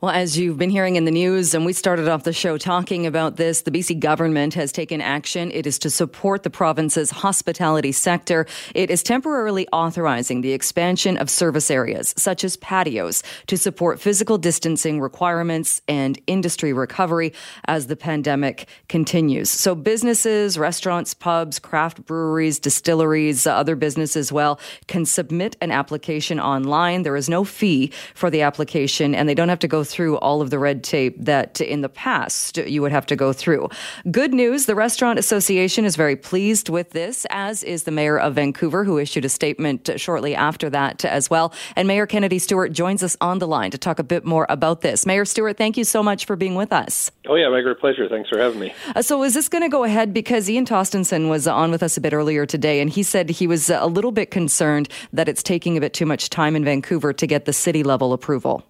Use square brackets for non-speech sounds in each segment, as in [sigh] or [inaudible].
Well, as you've been hearing in the news, and we started off the show talking about this, the BC government has taken action. It is to support the province's hospitality sector. It is temporarily authorizing the expansion of service areas, such as patios, to support physical distancing requirements and industry recovery as the pandemic continues. So, businesses, restaurants, pubs, craft breweries, distilleries, other businesses, as well, can submit an application online. There is no fee for the application, and they don't have to go through through all of the red tape that in the past you would have to go through. Good news the Restaurant Association is very pleased with this, as is the Mayor of Vancouver, who issued a statement shortly after that as well. And Mayor Kennedy Stewart joins us on the line to talk a bit more about this. Mayor Stewart, thank you so much for being with us. Oh, yeah, my great pleasure. Thanks for having me. Uh, so, is this going to go ahead? Because Ian Tostenson was on with us a bit earlier today, and he said he was a little bit concerned that it's taking a bit too much time in Vancouver to get the city level approval.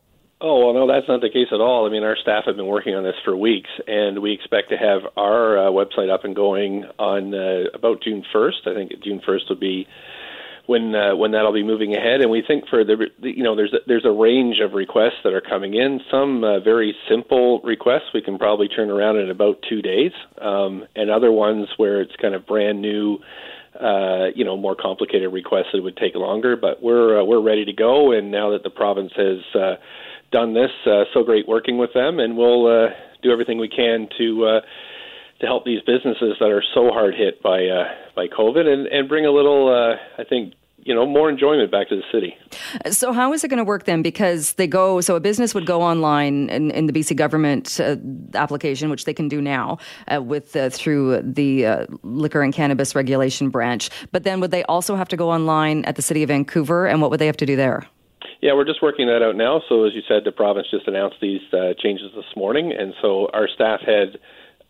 Oh, well, no, that's not the case at all. I mean, our staff have been working on this for weeks, and we expect to have our uh, website up and going on uh, about June 1st. I think June 1st will be when uh, when that'll be moving ahead. And we think for the you know there's a, there's a range of requests that are coming in. Some uh, very simple requests we can probably turn around in about two days, um, and other ones where it's kind of brand new. Uh, you know, more complicated requests that would take longer, but we're uh, we're ready to go. And now that the province has uh, done this. Uh, so great working with them, and we'll uh, do everything we can to uh, to help these businesses that are so hard hit by uh, by COVID, and, and bring a little, uh, I think, you know more enjoyment back to the city. So how is it going to work then? Because they go, so a business would go online in, in the BC government uh, application, which they can do now uh, with uh, through the uh, liquor and cannabis regulation branch. But then would they also have to go online at the city of Vancouver, and what would they have to do there? Yeah, we're just working that out now. So, as you said, the province just announced these uh, changes this morning, and so our staff had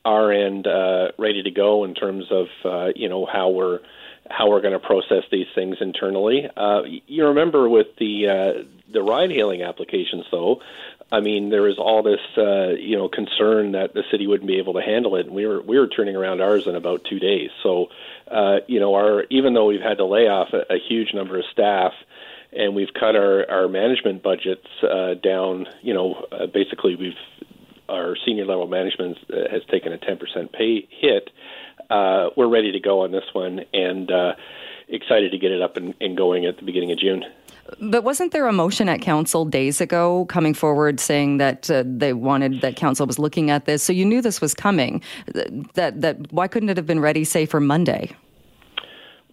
our end uh, ready to go in terms of uh, you know how we're how we're going to process these things internally. Uh, you remember with the uh, the ride hailing applications, though. I mean, there was all this, uh, you know, concern that the city wouldn't be able to handle it, and we were we were turning around ours in about two days. So, uh, you know, our even though we've had to lay off a, a huge number of staff, and we've cut our our management budgets uh, down. You know, uh, basically we've our senior level management uh, has taken a 10% pay hit. Uh, we're ready to go on this one and uh, excited to get it up and, and going at the beginning of June. But wasn't there a motion at council days ago coming forward saying that uh, they wanted that council was looking at this? So you knew this was coming. That that why couldn't it have been ready, say, for Monday?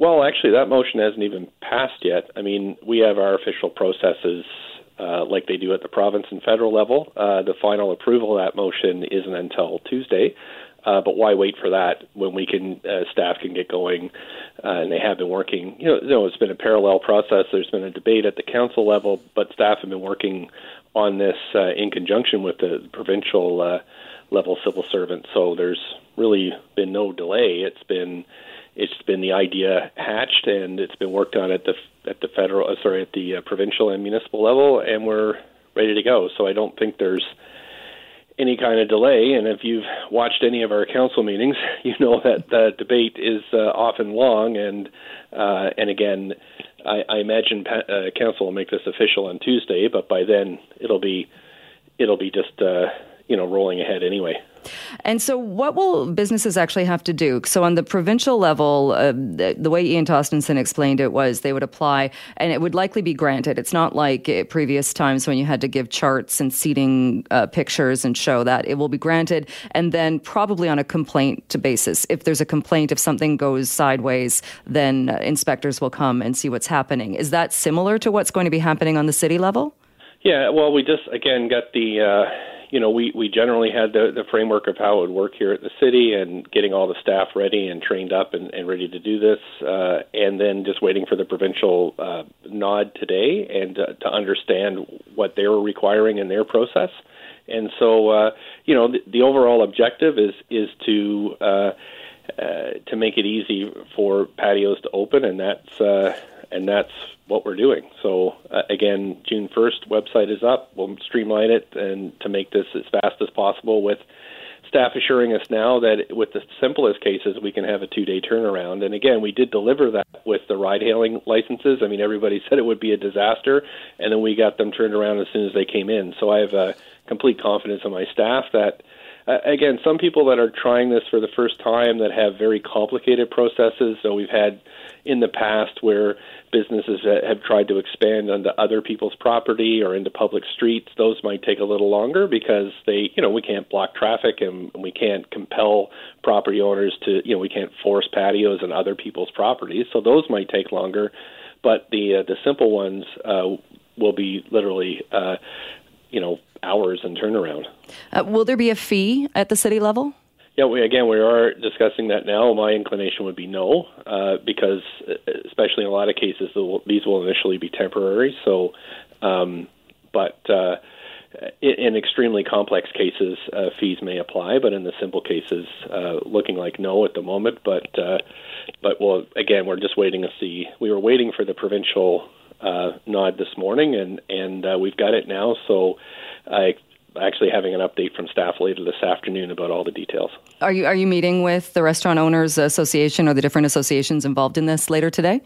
Well, actually, that motion hasn't even passed yet. I mean, we have our official processes uh, like they do at the province and federal level. Uh, the final approval of that motion isn't until Tuesday. Uh, but why wait for that when we can uh, staff can get going uh, and they have been working you know, you know it's been a parallel process there's been a debate at the council level but staff have been working on this uh, in conjunction with the provincial level civil servants so there's really been no delay it's been it's been the idea hatched and it's been worked on at the at the federal uh, sorry at the uh, provincial and municipal level and we're ready to go. So i don't think there's any kind of delay. And if you've watched any of our council meetings [laughs] you know that the debate is uh, often long. And uh, and again I, I imagine pa- uh, council will make this official on Tuesday but by then it'll be it'll be just uh, you know rolling ahead anyway and so, what will businesses actually have to do? So, on the provincial level, uh, the, the, way Ian Tostenson explained it was they would apply and it would likely be granted. It's not like previous times when you had to give charts and seating uh, pictures and show that. It will be granted and then probably on a complaint basis. If there's a complaint, if something goes sideways, then uh, inspectors will come and see what's happening. Is that similar to what's going to be happening on the city level? Yeah, well, we just, again, got the uh, you know, we, we generally had the, the framework of how it would work here at the city and getting all the staff ready and trained up and, and ready to do this, uh, and then just waiting for the provincial uh, nod today and uh, to understand what they were requiring in their process. And so, uh, you know, the, the overall objective is is to uh, uh, to make it easy for patios to open, and that's uh, and that's what we're doing. So uh, again, June 1st, website is up. We'll streamline it and to make this as fast as possible with staff assuring us now that with the simplest cases, we can have a two day turnaround. And again, we did deliver that with the ride hailing licenses. I mean, everybody said it would be a disaster, and then we got them turned around as soon as they came in. So I have uh, complete confidence in my staff that. Again, some people that are trying this for the first time that have very complicated processes. So we've had in the past where businesses have tried to expand onto other people's property or into public streets, those might take a little longer because they, you know, we can't block traffic and we can't compel property owners to, you know, we can't force patios on other people's properties. So those might take longer, but the uh, the simple ones uh, will be literally, uh, you know, hours and turnaround. Uh, will there be a fee at the city level? Yeah, we, again, we are discussing that now. My inclination would be no, uh, because uh, especially in a lot of cases, these will initially be temporary. So, um, but uh, in extremely complex cases, uh, fees may apply. But in the simple cases, uh, looking like no at the moment. But uh, but well, again, we're just waiting to see. We were waiting for the provincial uh, nod this morning, and and uh, we've got it now. So I actually having an update from staff later this afternoon about all the details. Are you are you meeting with the Restaurant Owners Association or the different associations involved in this later today?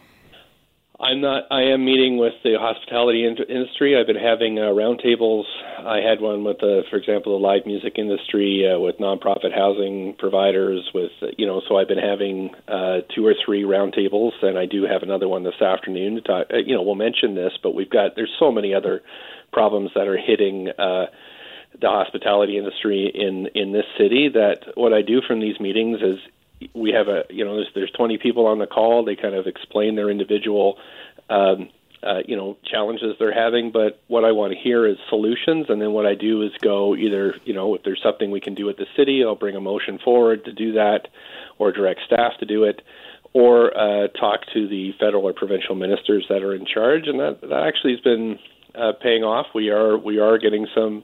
I'm not. I am meeting with the hospitality industry. I've been having uh, roundtables. I had one with, uh, for example, the live music industry, uh, with nonprofit housing providers. With you know, so I've been having uh, two or three roundtables, and I do have another one this afternoon. To talk, uh, you know, we'll mention this, but we've got there's so many other problems that are hitting. Uh, the hospitality industry in in this city that what I do from these meetings is we have a you know there's there's 20 people on the call. They kind of explain their individual um, uh, you know challenges they're having. But what I want to hear is solutions. And then what I do is go either you know if there's something we can do at the city I'll bring a motion forward to do that or direct staff to do it or uh, talk to the federal or provincial ministers that are in charge. And that that actually has been uh, paying off we are we are getting some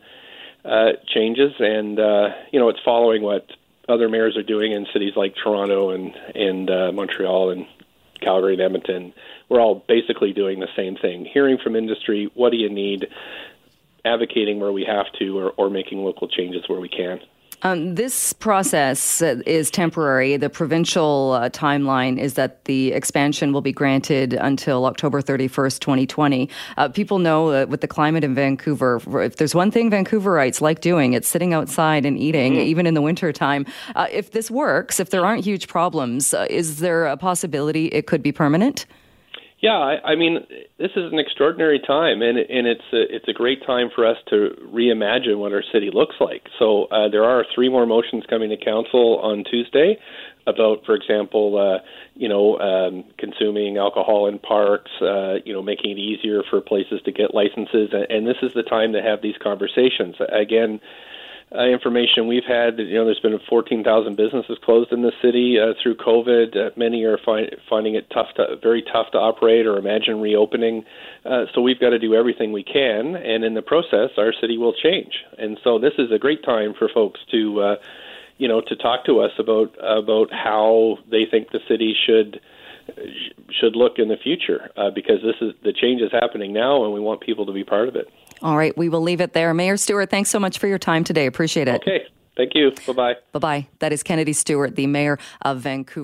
uh, changes, and uh, you know it's following what other mayors are doing in cities like Toronto and and uh, Montreal and Calgary and Edmonton. We're all basically doing the same thing: hearing from industry, what do you need, advocating where we have to, or, or making local changes where we can. Um, this process uh, is temporary. The provincial uh, timeline is that the expansion will be granted until October 31st, 2020. Uh, people know that with the climate in Vancouver, if there's one thing Vancouverites like doing, it's sitting outside and eating, mm. even in the wintertime. Uh, if this works, if there aren't huge problems, uh, is there a possibility it could be permanent? Yeah, I, I mean, this is an extraordinary time, and and it's a, it's a great time for us to reimagine what our city looks like. So uh, there are three more motions coming to council on Tuesday about, for example, uh, you know, um, consuming alcohol in parks, uh, you know, making it easier for places to get licenses, and, and this is the time to have these conversations. Again uh, information we've had, you know, there's been 14,000 businesses closed in the city uh, through COVID. Uh, many are fi- finding it tough to, very tough to operate or imagine reopening. Uh, so we've got to do everything we can, and in the process, our city will change. And so this is a great time for folks to, uh, you know, to talk to us about about how they think the city should should look in the future, uh, because this is the change is happening now, and we want people to be part of it. All right, we will leave it there. Mayor Stewart, thanks so much for your time today. Appreciate it. Okay. Thank you. Bye bye. Bye bye. That is Kennedy Stewart, the mayor of Vancouver.